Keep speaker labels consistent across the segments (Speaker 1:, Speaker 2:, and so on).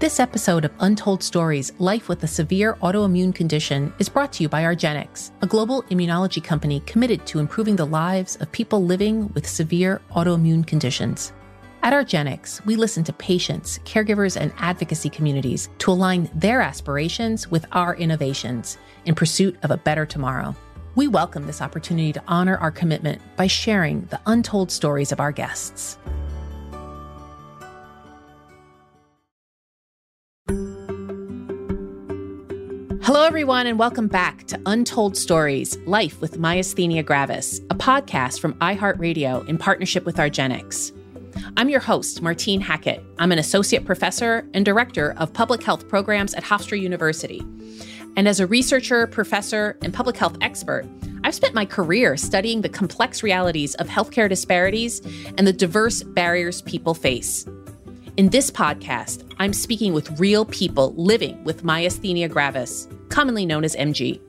Speaker 1: This episode of Untold Stories Life with a Severe Autoimmune Condition is brought to you by argenx, a global immunology company committed to improving the lives of people living with severe autoimmune conditions. At argenx, we listen to patients, caregivers, and advocacy communities to align their aspirations with our innovations in pursuit of a better tomorrow. We welcome this opportunity to honor our commitment by sharing the untold stories of our guests. Hello, everyone, and welcome back to Untold Stories Life with Myasthenia Gravis, a podcast from iHeartRadio in partnership with argenx. I'm your host, Martine Hackett. I'm an associate professor and director of public health programs at Hofstra University. And as a researcher, professor, and public health expert, I've spent my career studying the complex realities of healthcare disparities and the diverse barriers people face. In this podcast, I'm speaking with real people living with myasthenia gravis, commonly known as MG.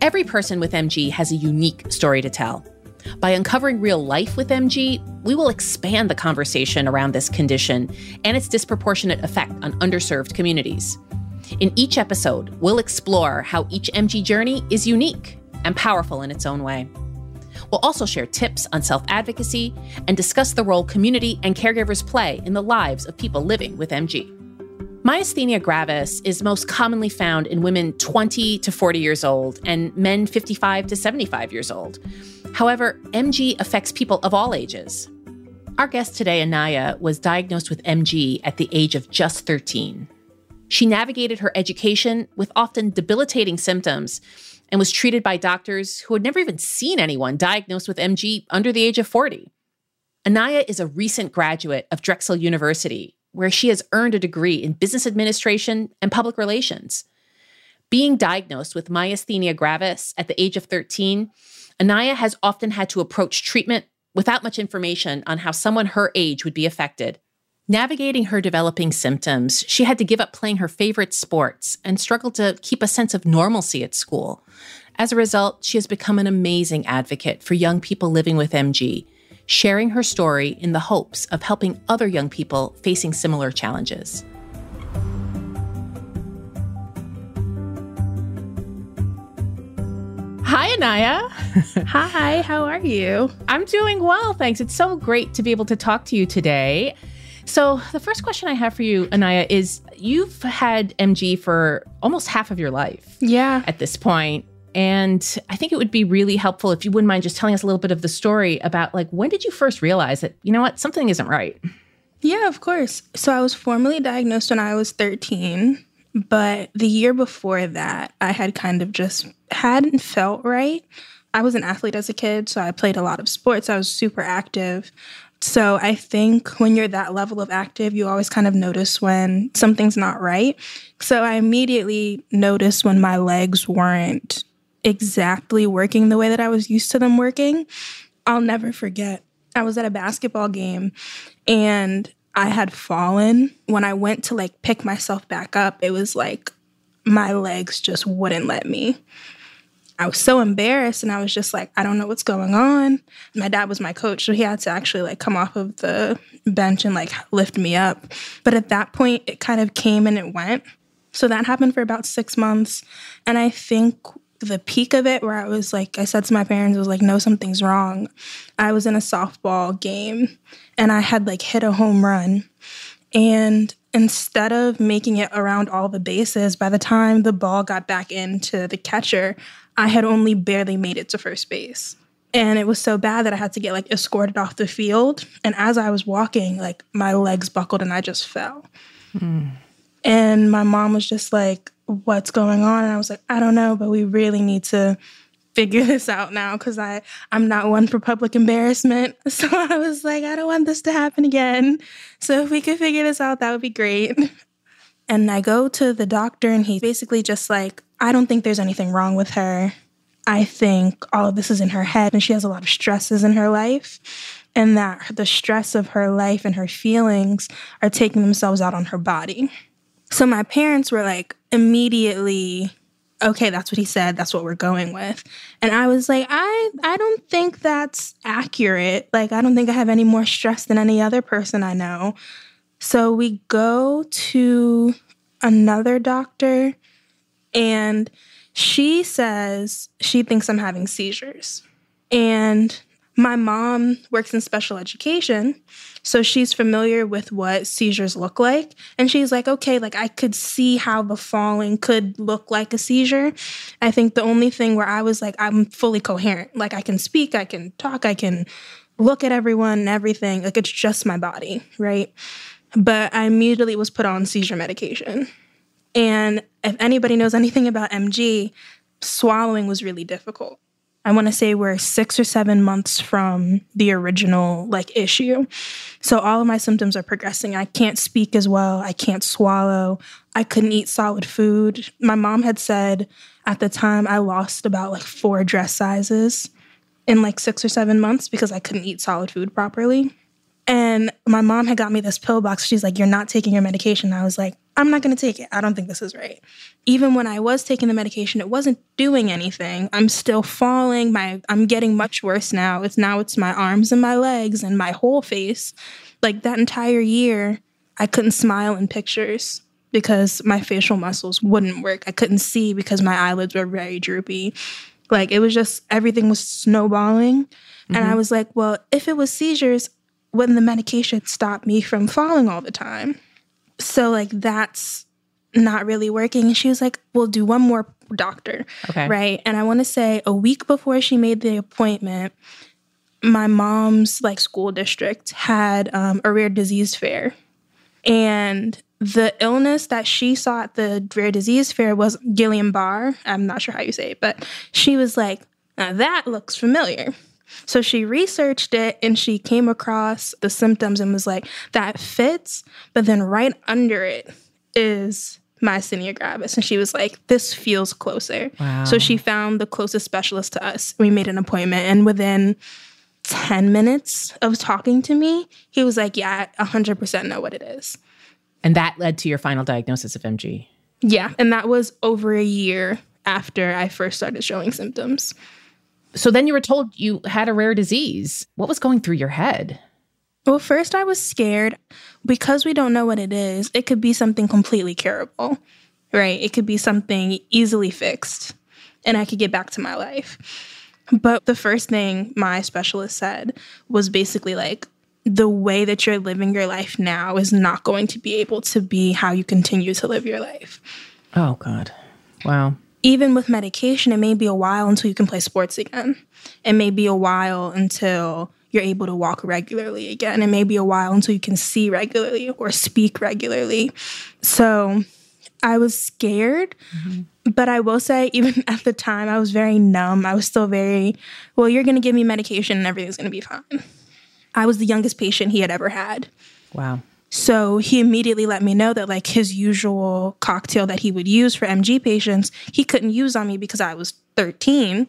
Speaker 1: Every person with MG has a unique story to tell. By uncovering real life with MG, we will expand the conversation around this condition and its disproportionate effect on underserved communities. In each episode, we'll explore how each MG journey is unique and powerful in its own way. We'll also share tips on self advocacy and discuss the role community and caregivers play in the lives of people living with MG. Myasthenia gravis is most commonly found in women 20 to 40 years old and men 55 to 75 years old. However, MG affects people of all ages. Our guest today, Anaya, was diagnosed with MG at the age of just 13. She navigated her education with often debilitating symptoms and was treated by doctors who had never even seen anyone diagnosed with MG under the age of 40. Anaya is a recent graduate of Drexel University, where she has earned a degree in business administration and public relations. Being diagnosed with myasthenia gravis at the age of 13, Anaya has often had to approach treatment without much information on how someone her age would be affected. Navigating her developing symptoms, she had to give up playing her favorite sports and struggled to keep a sense of normalcy at school. As a result, she has become an amazing advocate for young people living with MG, sharing her story in the hopes of helping other young people facing similar challenges. Hi, Anaya.
Speaker 2: Hi, how are you?
Speaker 1: I'm doing well, thanks. It's so great to be able to talk to you today. So, the first question I have for you, Anaya, is you've had MG for almost half of your life.
Speaker 2: Yeah.
Speaker 1: At this point. And I think it would be really helpful if you wouldn't mind just telling us a little bit of the story about like when did you first realize that, you know what, something isn't right?
Speaker 2: Yeah, of course. So I was formally diagnosed when I was 13, but the year before that, I had kind of just hadn't felt right. I was an athlete as a kid, so I played a lot of sports. I was super active. So I think when you're that level of active, you always kind of notice when something's not right. So I immediately noticed when my legs weren't exactly working the way that I was used to them working. I'll never forget. I was at a basketball game and I had fallen. When I went to like pick myself back up, it was like my legs just wouldn't let me. I was so embarrassed and I was just like, I don't know what's going on. My dad was my coach, so he had to actually like come off of the bench and like lift me up. But at that point, it kind of came and it went. So that happened for about six months. And I think the peak of it, where I was like, I said to my parents, I was like, no, something's wrong. I was in a softball game and I had like hit a home run. And instead of making it around all the bases, by the time the ball got back into the catcher, I had only barely made it to first base. And it was so bad that I had to get like escorted off the field. And as I was walking, like my legs buckled and I just fell. Mm. And my mom was just like, What's going on? And I was like, I don't know, but we really need to figure this out now because I I'm not one for public embarrassment. So I was like, I don't want this to happen again. So if we could figure this out, that would be great. And I go to the doctor and he's basically just like, I don't think there's anything wrong with her. I think all of this is in her head and she has a lot of stresses in her life. And that the stress of her life and her feelings are taking themselves out on her body. So my parents were like immediately, okay, that's what he said. That's what we're going with. And I was like, I, I don't think that's accurate. Like, I don't think I have any more stress than any other person I know. So we go to another doctor, and she says she thinks I'm having seizures. And my mom works in special education, so she's familiar with what seizures look like. And she's like, okay, like I could see how the falling could look like a seizure. I think the only thing where I was like, I'm fully coherent. Like I can speak, I can talk, I can look at everyone and everything. Like it's just my body, right? But I immediately was put on seizure medication. And if anybody knows anything about MG, swallowing was really difficult. I want to say we're six or seven months from the original like issue. So all of my symptoms are progressing. I can't speak as well. I can't swallow. I couldn't eat solid food. My mom had said at the time I lost about like four dress sizes in like six or seven months because I couldn't eat solid food properly. And my mom had got me this pill box. She's like, You're not taking your medication. I was like, I'm not going to take it. I don't think this is right. Even when I was taking the medication, it wasn't doing anything. I'm still falling. My I'm getting much worse now. It's now it's my arms and my legs and my whole face. Like that entire year, I couldn't smile in pictures because my facial muscles wouldn't work. I couldn't see because my eyelids were very droopy. Like it was just everything was snowballing. Mm-hmm. And I was like, well, if it was seizures, wouldn't the medication stop me from falling all the time. So like that's not really working. And she was like, We'll do one more doctor. Okay. Right. And I want to say a week before she made the appointment, my mom's like school district had um, a rare disease fair. And the illness that she saw at the rare disease fair was Guillain Barr. I'm not sure how you say it, but she was like, that looks familiar. So she researched it and she came across the symptoms and was like, that fits. But then right under it is myasthenia gravis. And she was like, this feels closer. Wow. So she found the closest specialist to us. We made an appointment. And within 10 minutes of talking to me, he was like, yeah, I 100% know what it is.
Speaker 1: And that led to your final diagnosis of MG?
Speaker 2: Yeah. And that was over a year after I first started showing symptoms.
Speaker 1: So then you were told you had a rare disease. What was going through your head?
Speaker 2: Well, first I was scared because we don't know what it is. It could be something completely curable, right? It could be something easily fixed and I could get back to my life. But the first thing my specialist said was basically like, the way that you're living your life now is not going to be able to be how you continue to live your life.
Speaker 1: Oh, God. Wow
Speaker 2: even with medication, it may be a while until you can play sports again. It may be a while until you're able to walk regularly again. It may be a while until you can see regularly or speak regularly. So I was scared, mm-hmm. but I will say, even at the time, I was very numb. I was still very, well, you're going to give me medication and everything's going to be fine. I was the youngest patient he had ever had.
Speaker 1: Wow.
Speaker 2: So he immediately let me know that like his usual cocktail that he would use for MG patients, he couldn't use on me because I was 13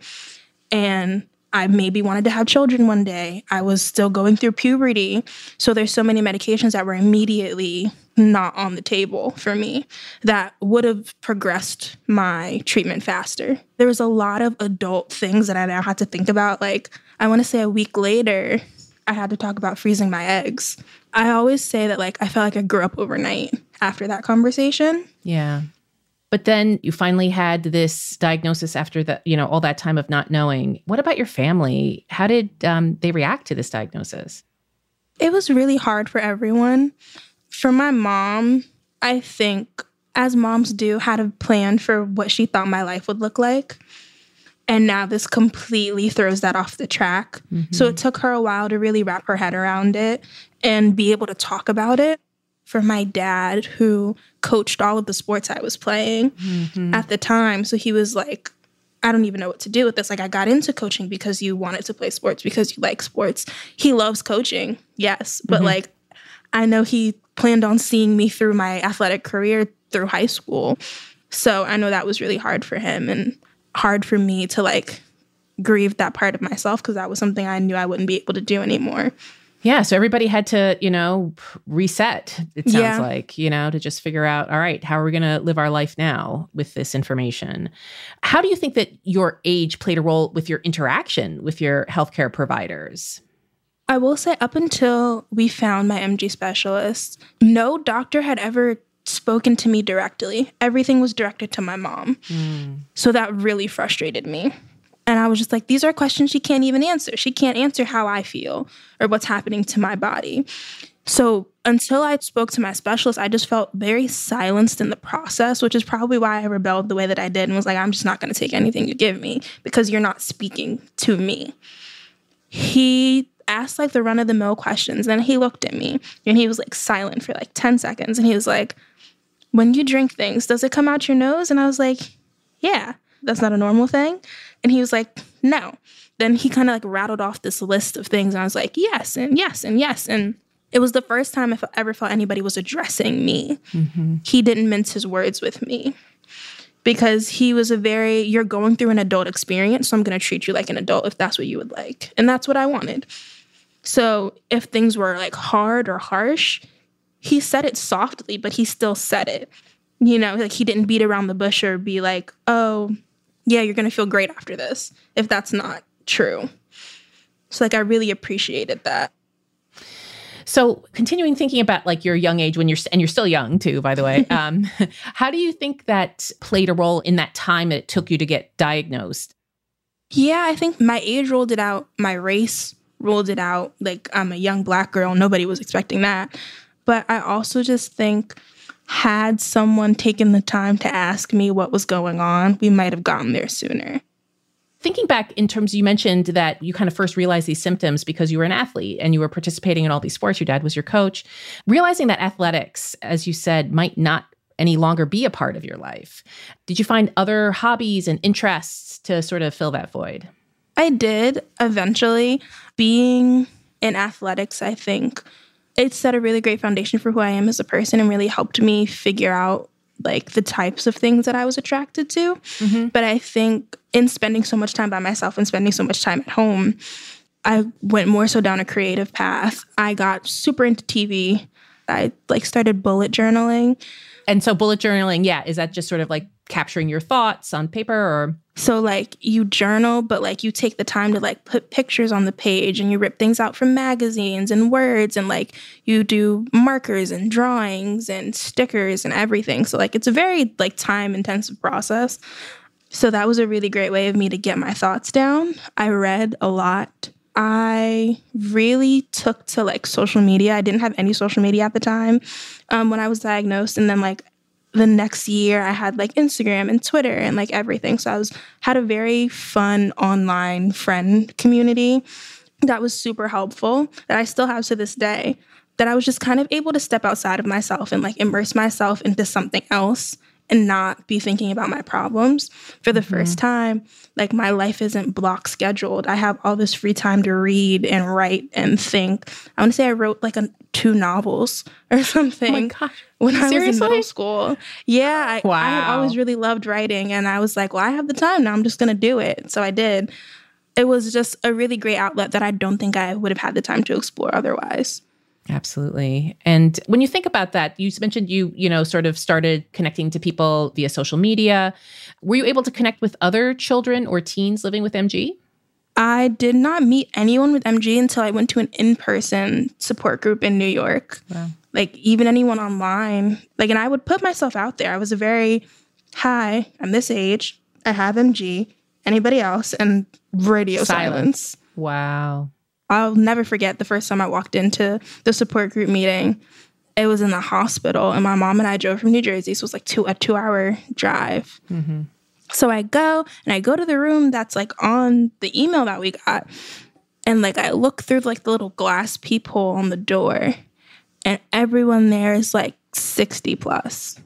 Speaker 2: and I maybe wanted to have children one day. I was still going through puberty. So there's so many medications that were immediately not on the table for me that would have progressed my treatment faster. There was a lot of adult things that I now had to think about. Like, I want to say a week later, I had to talk about freezing my eggs. I always say that like I felt like I grew up overnight after that conversation.
Speaker 1: Yeah. But then you finally had this diagnosis after the, you know, all that time of not knowing. What about your family? How did um, they react to this diagnosis?
Speaker 2: It was really hard for everyone. For my mom, I think, as moms do, had a plan for what she thought my life would look like. And now this completely throws that off the track. Mm-hmm. So it took her a while to really wrap her head around it and be able to talk about it. For my dad, who coached all of the sports I was playing mm-hmm. at the time. So he was like, I don't even know what to do with this. Like, I got into coaching because you wanted to play sports, because you like sports. He loves coaching, yes. But mm-hmm. like, I know he planned on seeing me through my athletic career through high school. So I know that was really hard for him. And hard for me to like grieve that part of myself because that was something I knew I wouldn't be able to do anymore.
Speaker 1: Yeah, so everybody had to, you know, reset. It sounds yeah. like, you know, to just figure out, all right, how are we going to live our life now with this information? How do you think that your age played a role with your interaction with your healthcare providers?
Speaker 2: I will say, up until we found my MG specialist, no doctor had ever spoken to me directly. Everything was directed to my mom. Mm. So that really frustrated me. And I was just like, these are questions she can't even answer. She can't answer how I feel or what's happening to my body. So until I spoke to my specialist, I just felt very silenced in the process, which is probably why I rebelled the way that I did and was like, I'm just not going to take anything you give me because you're not speaking to me. He asked like the run of the mill questions. Then he looked at me and he was like silent for like 10 seconds. And he was like, When you drink things, does it come out your nose? And I was like, Yeah, that's not a normal thing. And he was like, No. Then he kind of like rattled off this list of things. And I was like, Yes, and yes, and yes. And it was the first time I ever felt anybody was addressing me. Mm-hmm. He didn't mince his words with me because he was a very, you're going through an adult experience, so I'm going to treat you like an adult if that's what you would like. And that's what I wanted. So if things were like hard or harsh, he said it softly, but he still said it. You know, like he didn't beat around the bush or be like, oh, yeah, you're going to feel great after this, if that's not true. So, like, I really appreciated that.
Speaker 1: So, continuing thinking about like your young age when you're and you're still young too, by the way. um, how do you think that played a role in that time it took you to get diagnosed?
Speaker 2: Yeah, I think my age ruled it out. My race ruled it out. Like I'm a young black girl, nobody was expecting that. But I also just think had someone taken the time to ask me what was going on, we might have gotten there sooner.
Speaker 1: Thinking back in terms, you mentioned that you kind of first realized these symptoms because you were an athlete and you were participating in all these sports. Your dad was your coach. Realizing that athletics, as you said, might not any longer be a part of your life. Did you find other hobbies and interests to sort of fill that void?
Speaker 2: I did eventually. Being in athletics, I think it set a really great foundation for who I am as a person and really helped me figure out like the types of things that I was attracted to. Mm-hmm. But I think in spending so much time by myself and spending so much time at home, I went more so down a creative path. I got super into TV. I like started bullet journaling.
Speaker 1: And so bullet journaling, yeah, is that just sort of like capturing your thoughts on paper or
Speaker 2: so like you journal but like you take the time to like put pictures on the page and you rip things out from magazines and words and like you do markers and drawings and stickers and everything so like it's a very like time intensive process so that was a really great way of me to get my thoughts down i read a lot I really took to like social media. I didn't have any social media at the time um, when I was diagnosed. And then, like, the next year I had like Instagram and Twitter and like everything. So I was had a very fun online friend community that was super helpful that I still have to this day. That I was just kind of able to step outside of myself and like immerse myself into something else and not be thinking about my problems for the mm-hmm. first time. Like my life isn't block scheduled. I have all this free time to read and write and think. I want to say I wrote like a, two novels or something
Speaker 1: oh my gosh.
Speaker 2: when
Speaker 1: I
Speaker 2: was in middle school. Yeah, I, wow. I always really loved writing, and I was like, well, I have the time now. I'm just gonna do it. So I did. It was just a really great outlet that I don't think I would have had the time to explore otherwise.
Speaker 1: Absolutely. And when you think about that, you mentioned you, you know, sort of started connecting to people via social media. Were you able to connect with other children or teens living with MG?
Speaker 2: I did not meet anyone with MG until I went to an in-person support group in New York. Wow. Like even anyone online. Like and I would put myself out there. I was a very hi, I'm this age. I have MG. Anybody else? And radio silence. silence.
Speaker 1: Wow.
Speaker 2: I'll never forget the first time I walked into the support group meeting. It was in the hospital, and my mom and I drove from New Jersey, so it was like two a two hour drive. Mm-hmm. So I go and I go to the room that's like on the email that we got, and like I look through like the little glass peephole on the door, and everyone there is like sixty plus,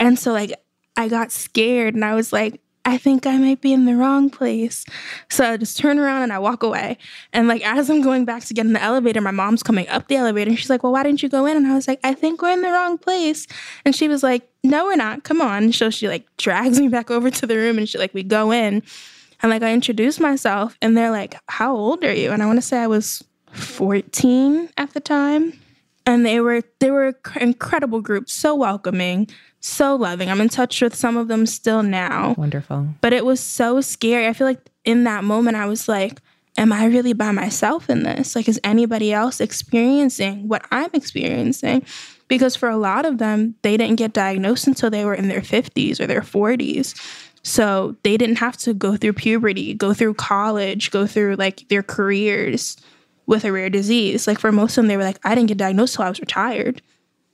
Speaker 2: and so like I got scared and I was like, I think I might be in the wrong place. So I just turn around and I walk away. And like as I'm going back to get in the elevator, my mom's coming up the elevator and she's like, Well, why didn't you go in? And I was like, I think we're in the wrong place. And she was like, No, we're not. Come on. So she like drags me back over to the room and she like we go in. And like I introduce myself and they're like, How old are you? And I want to say I was 14 at the time. And they were they were incredible group, so welcoming so loving. I'm in touch with some of them still now.
Speaker 1: Wonderful.
Speaker 2: But it was so scary. I feel like in that moment, I was like, am I really by myself in this? Like, is anybody else experiencing what I'm experiencing? Because for a lot of them, they didn't get diagnosed until they were in their 50s or their 40s. So they didn't have to go through puberty, go through college, go through like their careers with a rare disease. Like for most of them, they were like, I didn't get diagnosed till I was retired.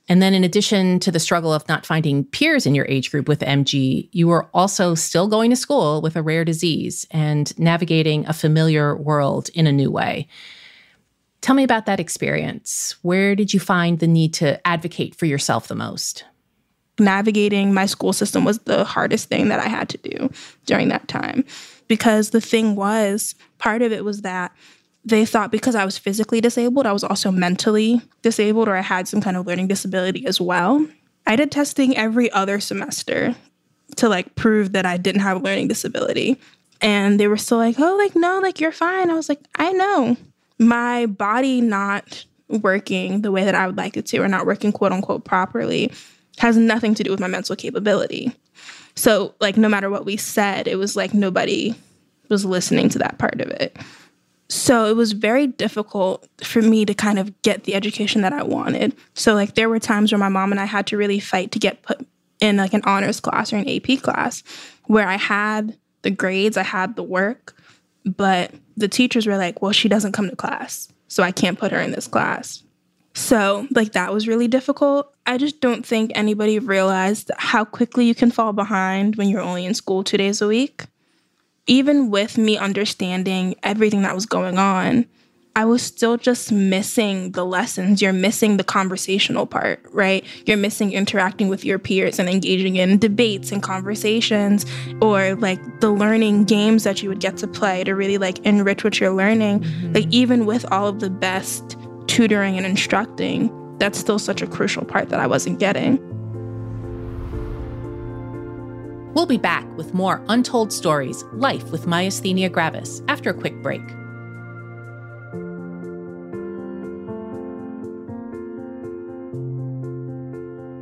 Speaker 1: And then, in addition to the struggle of not finding peers in your age group with MG, you were also still going to school with a rare disease and navigating a familiar world in a new way. Tell me about that experience. Where did you find the need to advocate for yourself the most?
Speaker 2: Navigating my school system was the hardest thing that I had to do during that time. Because the thing was, part of it was that they thought because I was physically disabled, I was also mentally disabled or I had some kind of learning disability as well. I did testing every other semester to like prove that I didn't have a learning disability. And they were still like, oh, like, no, like, you're fine. I was like, I know. My body not working the way that I would like it to, or not working quote unquote properly, has nothing to do with my mental capability. So, like, no matter what we said, it was like nobody was listening to that part of it. So it was very difficult for me to kind of get the education that I wanted. So like there were times where my mom and I had to really fight to get put in like an honors class or an AP class where I had the grades, I had the work, but the teachers were like, "Well, she doesn't come to class, so I can't put her in this class." So, like that was really difficult. I just don't think anybody realized how quickly you can fall behind when you're only in school 2 days a week even with me understanding everything that was going on, I was still just missing the lessons. You're missing the conversational part, right? You're missing interacting with your peers and engaging in debates and conversations or like the learning games that you would get to play to really like enrich what you're learning. Mm-hmm. Like, even with all of the best tutoring and instructing, that's still such a crucial part that I wasn't getting.
Speaker 1: We'll be back with more Untold Stories Life with Myasthenia Gravis after a quick break.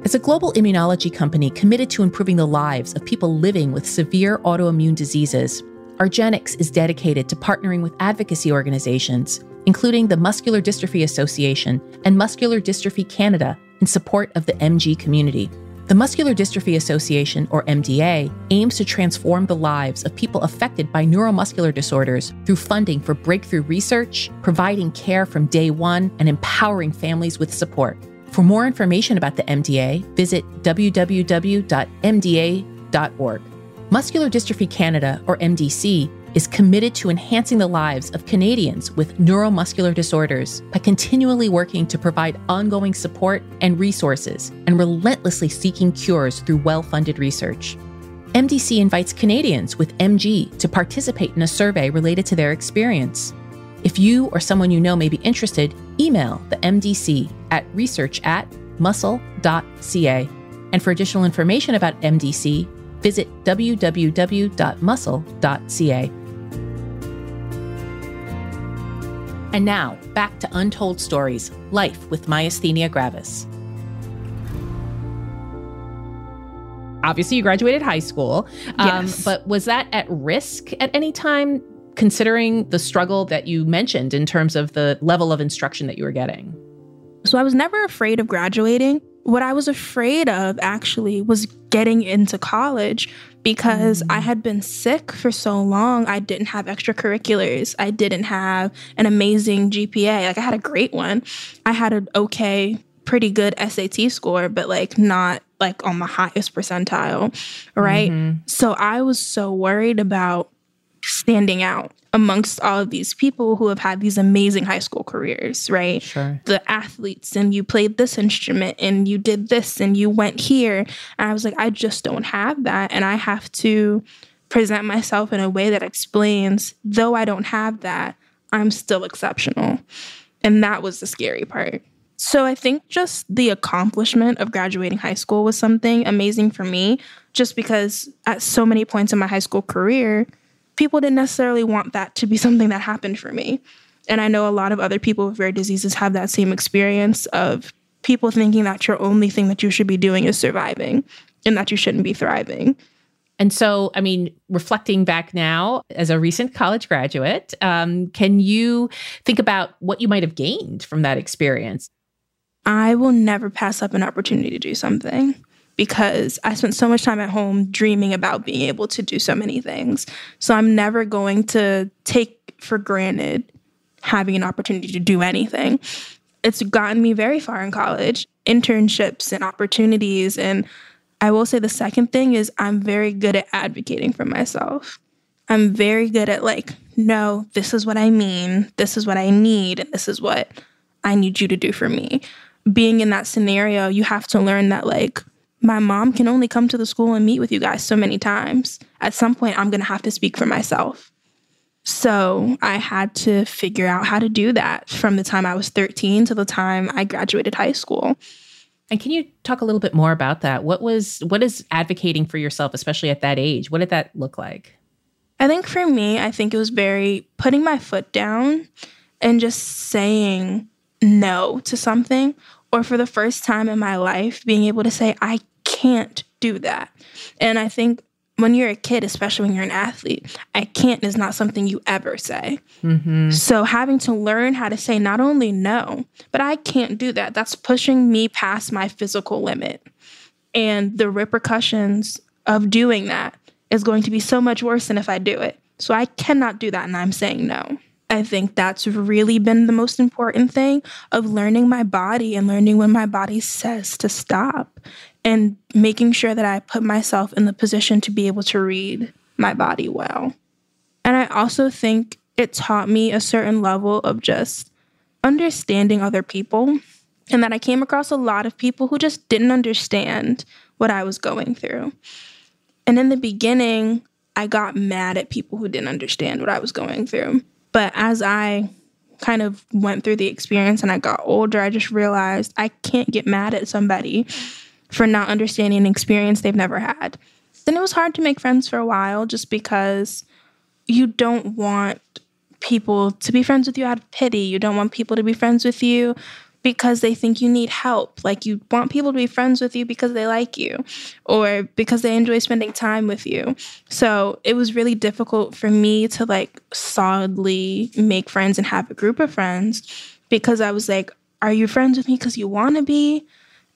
Speaker 1: As a global immunology company committed to improving the lives of people living with severe autoimmune diseases, argenx is dedicated to partnering with advocacy organizations, including the Muscular Dystrophy Association and Muscular Dystrophy Canada, in support of the MG community. The Muscular Dystrophy Association, or MDA, aims to transform the lives of people affected by neuromuscular disorders through funding for breakthrough research, providing care from day one, and empowering families with support. For more information about the MDA, visit www.mda.org. Muscular Dystrophy Canada, or MDC, is committed to enhancing the lives of Canadians with neuromuscular disorders by continually working to provide ongoing support and resources and relentlessly seeking cures through well funded research. MDC invites Canadians with MG to participate in a survey related to their experience. If you or someone you know may be interested, email the MDC at research at muscle.ca. And for additional information about MDC, visit www.muscle.ca. And now, back to Untold Stories Life with Myasthenia Gravis. Obviously, you graduated high school, um, yes. but was that at risk at any time, considering the struggle that you mentioned in terms of the level of instruction that you were getting?
Speaker 2: So, I was never afraid of graduating. What I was afraid of actually was getting into college because mm. I had been sick for so long. I didn't have extracurriculars. I didn't have an amazing GPA. Like I had a great one. I had an okay, pretty good SAT score, but like not like on the highest percentile, right? Mm-hmm. So I was so worried about standing out amongst all of these people who have had these amazing high school careers, right?
Speaker 1: Sure.
Speaker 2: The athletes, and you played this instrument, and you did this, and you went here. And I was like, I just don't have that. And I have to present myself in a way that explains, though I don't have that, I'm still exceptional. And that was the scary part. So I think just the accomplishment of graduating high school was something amazing for me, just because at so many points in my high school career, people didn't necessarily want that to be something that happened for me. And I know a lot of other people with rare diseases have that same experience of people thinking that your only thing that you should be doing is surviving and that you shouldn't be thriving.
Speaker 1: And so, I mean, reflecting back now as a recent college graduate, um, can you think about what you might have gained from that experience?
Speaker 2: I will never pass up an opportunity to do something because I spent so much time at home dreaming about being able to do so many things. So I'm never going to take for granted having an opportunity to do anything. It's gotten me very far in college, internships and opportunities. And I will say the second thing is I'm very good at advocating for myself. I'm very good at, like, no, this is what I mean, this is what I need, and this is what I need you to do for me. Being in that scenario, you have to learn that, like, my mom can only come to the school and meet with you guys so many times. At some point, I'm going to have to speak for myself. So I had to figure out how to do that from the time I was 13 to the time I graduated high school.
Speaker 1: And can you talk a little bit more about that? What was what is advocating for yourself, especially at that age? What did that look like?
Speaker 2: I think for me, I think it was very putting my foot down and just saying no to something, or for the first time in my life, being able to say, I can't do that. And I think when you're a kid, especially when you're an athlete, I can't is not something you ever say. Mm-hmm. So having to learn how to say not only no, but I can't do that, that's pushing me past my physical limit. And the repercussions of doing that is going to be so much worse than if I do it. So I cannot do that, and I'm saying no. I think that's really been the most important thing of learning my body and learning when my body says to stop and making sure that I put myself in the position to be able to read my body well. And I also think it taught me a certain level of just understanding other people and that I came across a lot of people who just didn't understand what I was going through. And in the beginning, I got mad at people who didn't understand what I was going through. But as I kind of went through the experience and I got older, I just realized I can't get mad at somebody for not understanding an experience they've never had. Then it was hard to make friends for a while just because you don't want people to be friends with you out of pity. You don't want people to be friends with you because they think you need help. Like you want people to be friends with you because they like you or because they enjoy spending time with you. So it was really difficult for me to like solidly make friends and have a group of friends because I was like, are you friends with me because you want to be?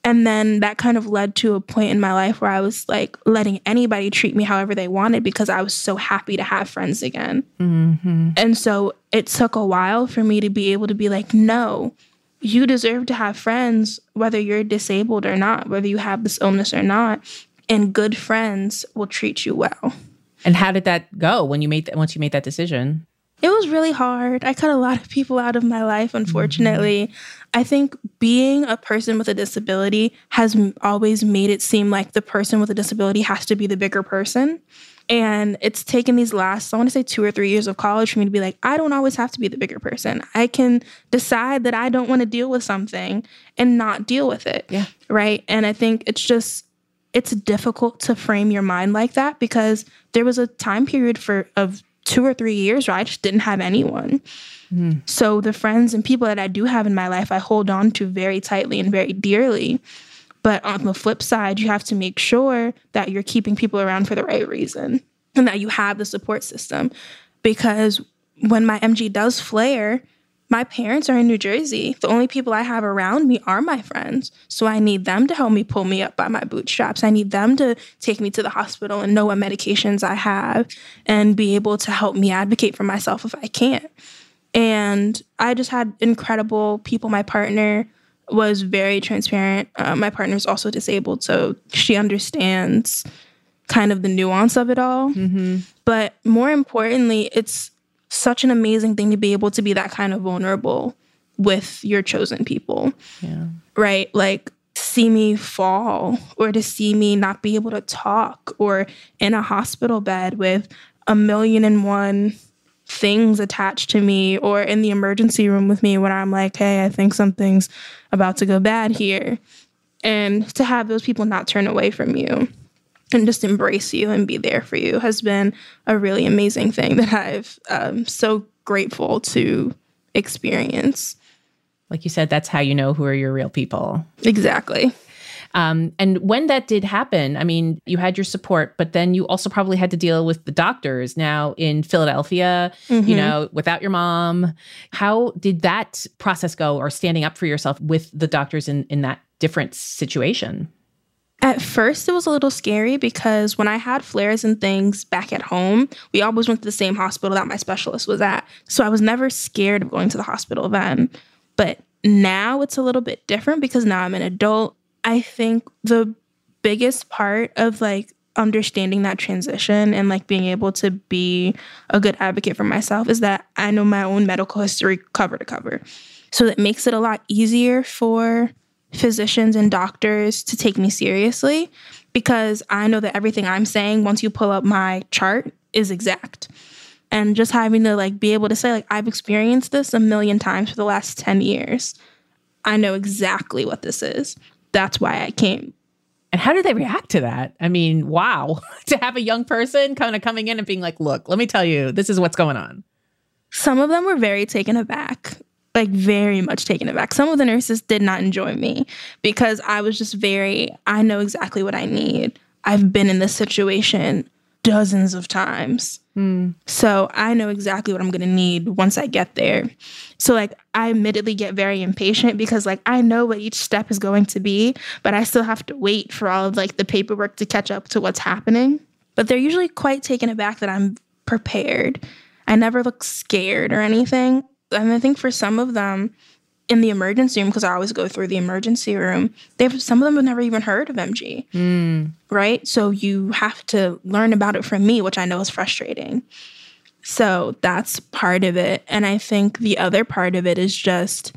Speaker 2: And then that kind of led to a point in my life where I was like letting anybody treat me however they wanted because I was so happy to have friends again. Mm-hmm. And so it took a while for me to be able to be like, no, you deserve to have friends, whether you're disabled or not, whether you have this illness or not. And good friends will treat you well.
Speaker 1: And how did that go when you made that once you made that decision?
Speaker 2: It was really hard. I cut a lot of people out of my life, unfortunately. Mm-hmm. I think being a person with a disability has always made it seem like the person with a disability has to be the bigger person. And it's taken these last, I want to say two or three years of college for me to be like, I don't always have to be the bigger person. I can decide that I don't want to deal with something and not deal with it.
Speaker 1: Yeah.
Speaker 2: Right. And I think it's just, it's difficult to frame your mind like that because there was a time period for of two or three years where I just didn't have anyone. Mm. So the friends and people that I do have in my life, I hold on to very tightly and very dearly. But on the flip side, you have to make sure that you're keeping people around for the right reason and that you have the support system. Because when my MG does flare, my parents are in New Jersey. The only people I have around me are my friends. So I need them to help me pull me up by my bootstraps. I need them to take me to the hospital and know what medications I have and be able to help me advocate for myself if I can't. And I just had incredible people. My partner was very transparent. Uh, my partner is also disabled, so she understands kind of the nuance of it all. Mm-hmm. But more importantly, it's such an amazing thing to be able to be that kind of vulnerable with your chosen people.
Speaker 1: Yeah.
Speaker 2: Right? Like see me fall or to see me not be able to talk or in a hospital bed with a million and one things attached to me or in the emergency room with me when I'm like, hey, I think something's about to go bad here. And to have those people not turn away from you and just embrace you and be there for you has been a really amazing thing that I've um, so grateful to experience.
Speaker 1: Like you said, that's how you know who are your real people.
Speaker 2: Exactly.
Speaker 1: Um, and when that did happen, I mean, you had your support, but then you also probably had to deal with the doctors now in Philadelphia, mm-hmm. you know, without your mom. How did that process go or standing up for yourself with the doctors in, in that different situation?
Speaker 2: At first, it was a little scary because when I had flares and things back at home, we always went to the same hospital that my specialist was at. So I was never scared of going to the hospital then. But now it's a little bit different because now I'm an adult. I think the biggest part of like understanding that transition and like being able to be a good advocate for myself is that I know my own medical history cover to cover. So that makes it a lot easier for physicians and doctors to take me seriously because I know that everything I'm saying once you pull up my chart is exact. And just having to like be able to say like I've experienced this a million times for the last 10 years. I know exactly what this is. That's why I came.
Speaker 1: And how did they react to that? I mean, wow, to have a young person kind of coming in and being like, look, let me tell you, this is what's going on.
Speaker 2: Some of them were very taken aback like very much taken aback. Some of the nurses did not enjoy me because I was just very, I know exactly what I need. I've been in this situation dozens of times. Mm. So I know exactly what I'm going to need once I get there. So like I admittedly get very impatient because like I know what each step is going to be, but I still have to wait for all of like the paperwork to catch up to what's happening. But they're usually quite taken aback that I'm prepared. I never look scared or anything and I think for some of them in the emergency room, because I always go through the emergency room, they've some of them have never even heard of MG. Mm. Right. So you have to learn about it from me, which I know is frustrating. So that's part of it. And I think the other part of it is just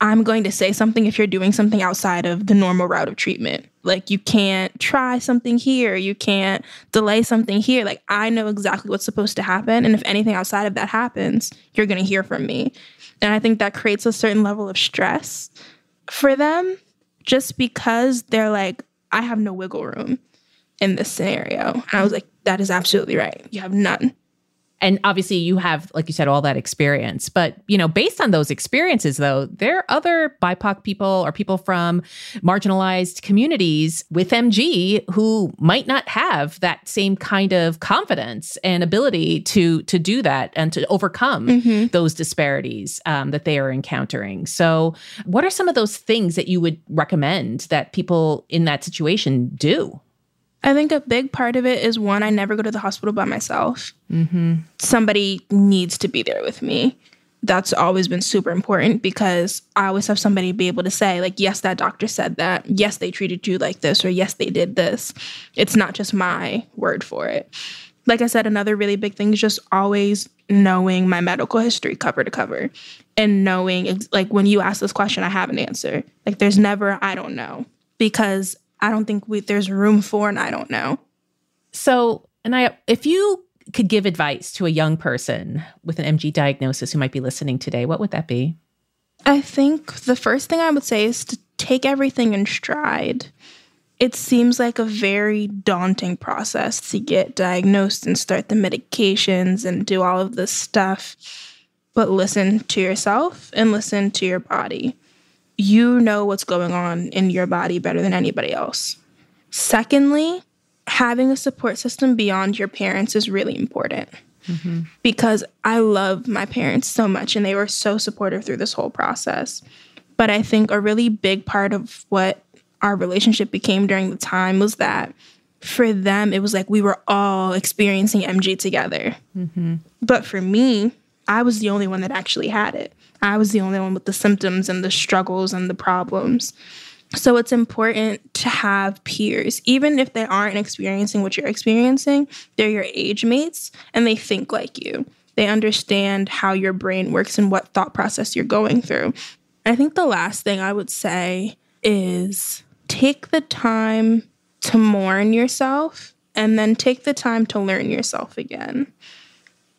Speaker 2: I'm going to say something if you're doing something outside of the normal route of treatment. Like you can't try something here, you can't delay something here. Like I know exactly what's supposed to happen. And if anything outside of that happens, you're going to hear from me. And I think that creates a certain level of stress for them just because they're like, I have no wiggle room in this scenario. And I was like, that is absolutely right. You have none
Speaker 1: and obviously you have like you said all that experience. But you know based on those experiences though there are other bipoc people or people from marginalized communities with mg who might not have that same kind of confidence and ability to to do that and to overcome mm-hmm. those disparities um, that they are encountering. So what are some of those things that you would recommend that people in that situation do
Speaker 2: I think a big part of it is one, I never go to the hospital by myself. Mm-hmm. Somebody needs to be there with me. That's always been super important because I always have somebody be able to say, like, yes, that doctor said that. Yes, they treated you like this, or yes, they did this. It's not just my word for it. Like I said, another really big thing is just always knowing my medical history cover to cover and knowing, like, when you ask this question, I have an answer. Like, there's never, I don't know because I don't think we, there's room for and I don't know.
Speaker 1: So, and I, if you could give advice to a young person with an MG diagnosis who might be listening today, what would that be?
Speaker 2: I think the first thing I would say is to take everything in stride. It seems like a very daunting process to get diagnosed and start the medications and do all of this stuff. But listen to yourself and listen to your body you know what's going on in your body better than anybody else. Secondly, having a support system beyond your parents is really important. Mm-hmm. Because I love my parents so much and they were so supportive through this whole process. But I think a really big part of what our relationship became during the time was that for them, it was like we were all experiencing MG together. Mm-hmm. But for me, I was the only one that actually had it. I was the only one with the symptoms and the struggles and the problems. So it's important to have peers, even if they aren't experiencing what you're experiencing, they're your age mates and they think like you. They understand how your brain works and what thought process you're going through. I think the last thing I would say is take the time to mourn yourself and then take the time to learn yourself again.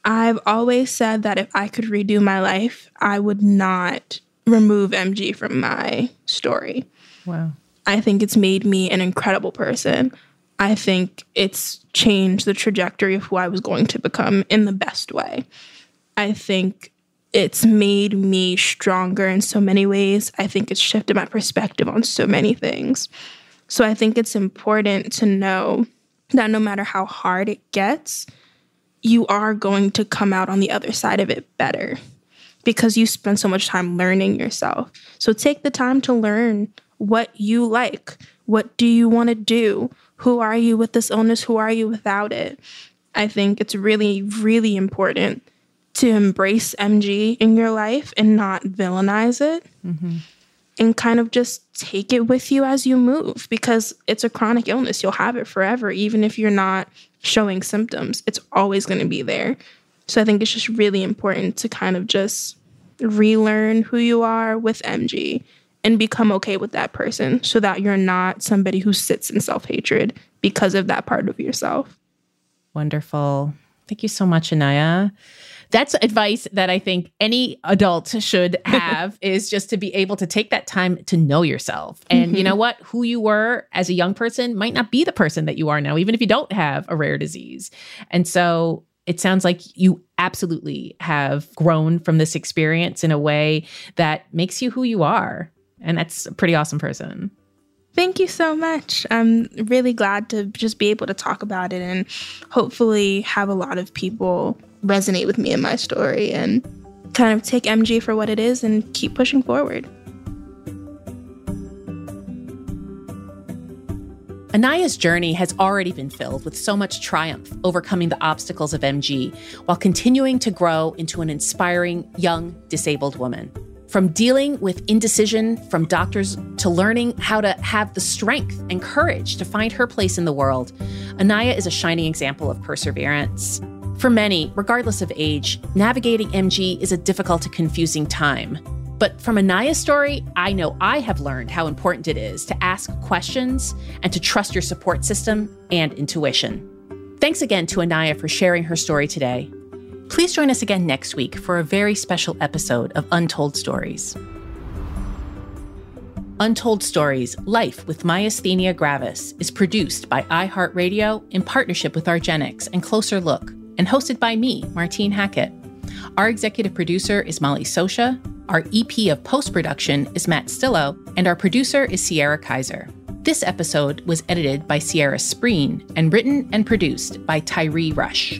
Speaker 2: I've always said that if I could redo my life, I would not remove MG from my story.
Speaker 1: Wow.
Speaker 2: I think it's made me an incredible person. I think it's changed the trajectory of who I was going to become in the best way. I think it's made me stronger in so many ways. I think it's shifted my perspective on so many things. So I think it's important to know that no matter how hard it gets, you are going to come out on the other side of it better because you spend so much time learning yourself. So take the time to learn what you like. What do you want to do? Who are you with this illness? Who are you without it? I think it's really, really important to embrace MG in your life and not villainize it. Mm-hmm. And kind of just take it with you as you move because it's a chronic illness. You'll have it forever, even if you're not showing symptoms. It's always going to be there. So I think it's just really important to kind of just relearn who you are with MG and become okay with that person so that you're not somebody who sits in self hatred because of that part of yourself.
Speaker 1: Wonderful. Thank you so much, Anaya. That's advice that I think any adult should have is just to be able to take that time to know yourself. And mm-hmm. you know what? Who you were as a young person might not be the person that you are now, even if you don't have a rare disease. And so it sounds like you absolutely have grown from this experience in a way that makes you who you are. And that's a pretty awesome person.
Speaker 2: Thank you so much. I'm really glad to just be able to talk about it and hopefully have a lot of people resonate with me and my story and kind of take MG for what it is and keep pushing forward.
Speaker 1: Anaya's journey has already been filled with so much triumph overcoming the obstacles of MG while continuing to grow into an inspiring young disabled woman. From dealing with indecision from doctors to learning how to have the strength and courage to find her place in the world, Anaya is a shining example of perseverance. For many, regardless of age, navigating MG is a difficult and confusing time. But from Anaya's story, I know I have learned how important it is to ask questions and to trust your support system and intuition. Thanks again to Anaya for sharing her story today. Please join us again next week for a very special episode of Untold Stories. Untold Stories Life with Myasthenia Gravis is produced by iHeartRadio in partnership with Argenx and Closer Look and hosted by me, Martine Hackett. Our executive producer is Molly Sosha, our EP of post production is Matt Stillo, and our producer is Sierra Kaiser. This episode was edited by Sierra Spreen and written and produced by Tyree Rush.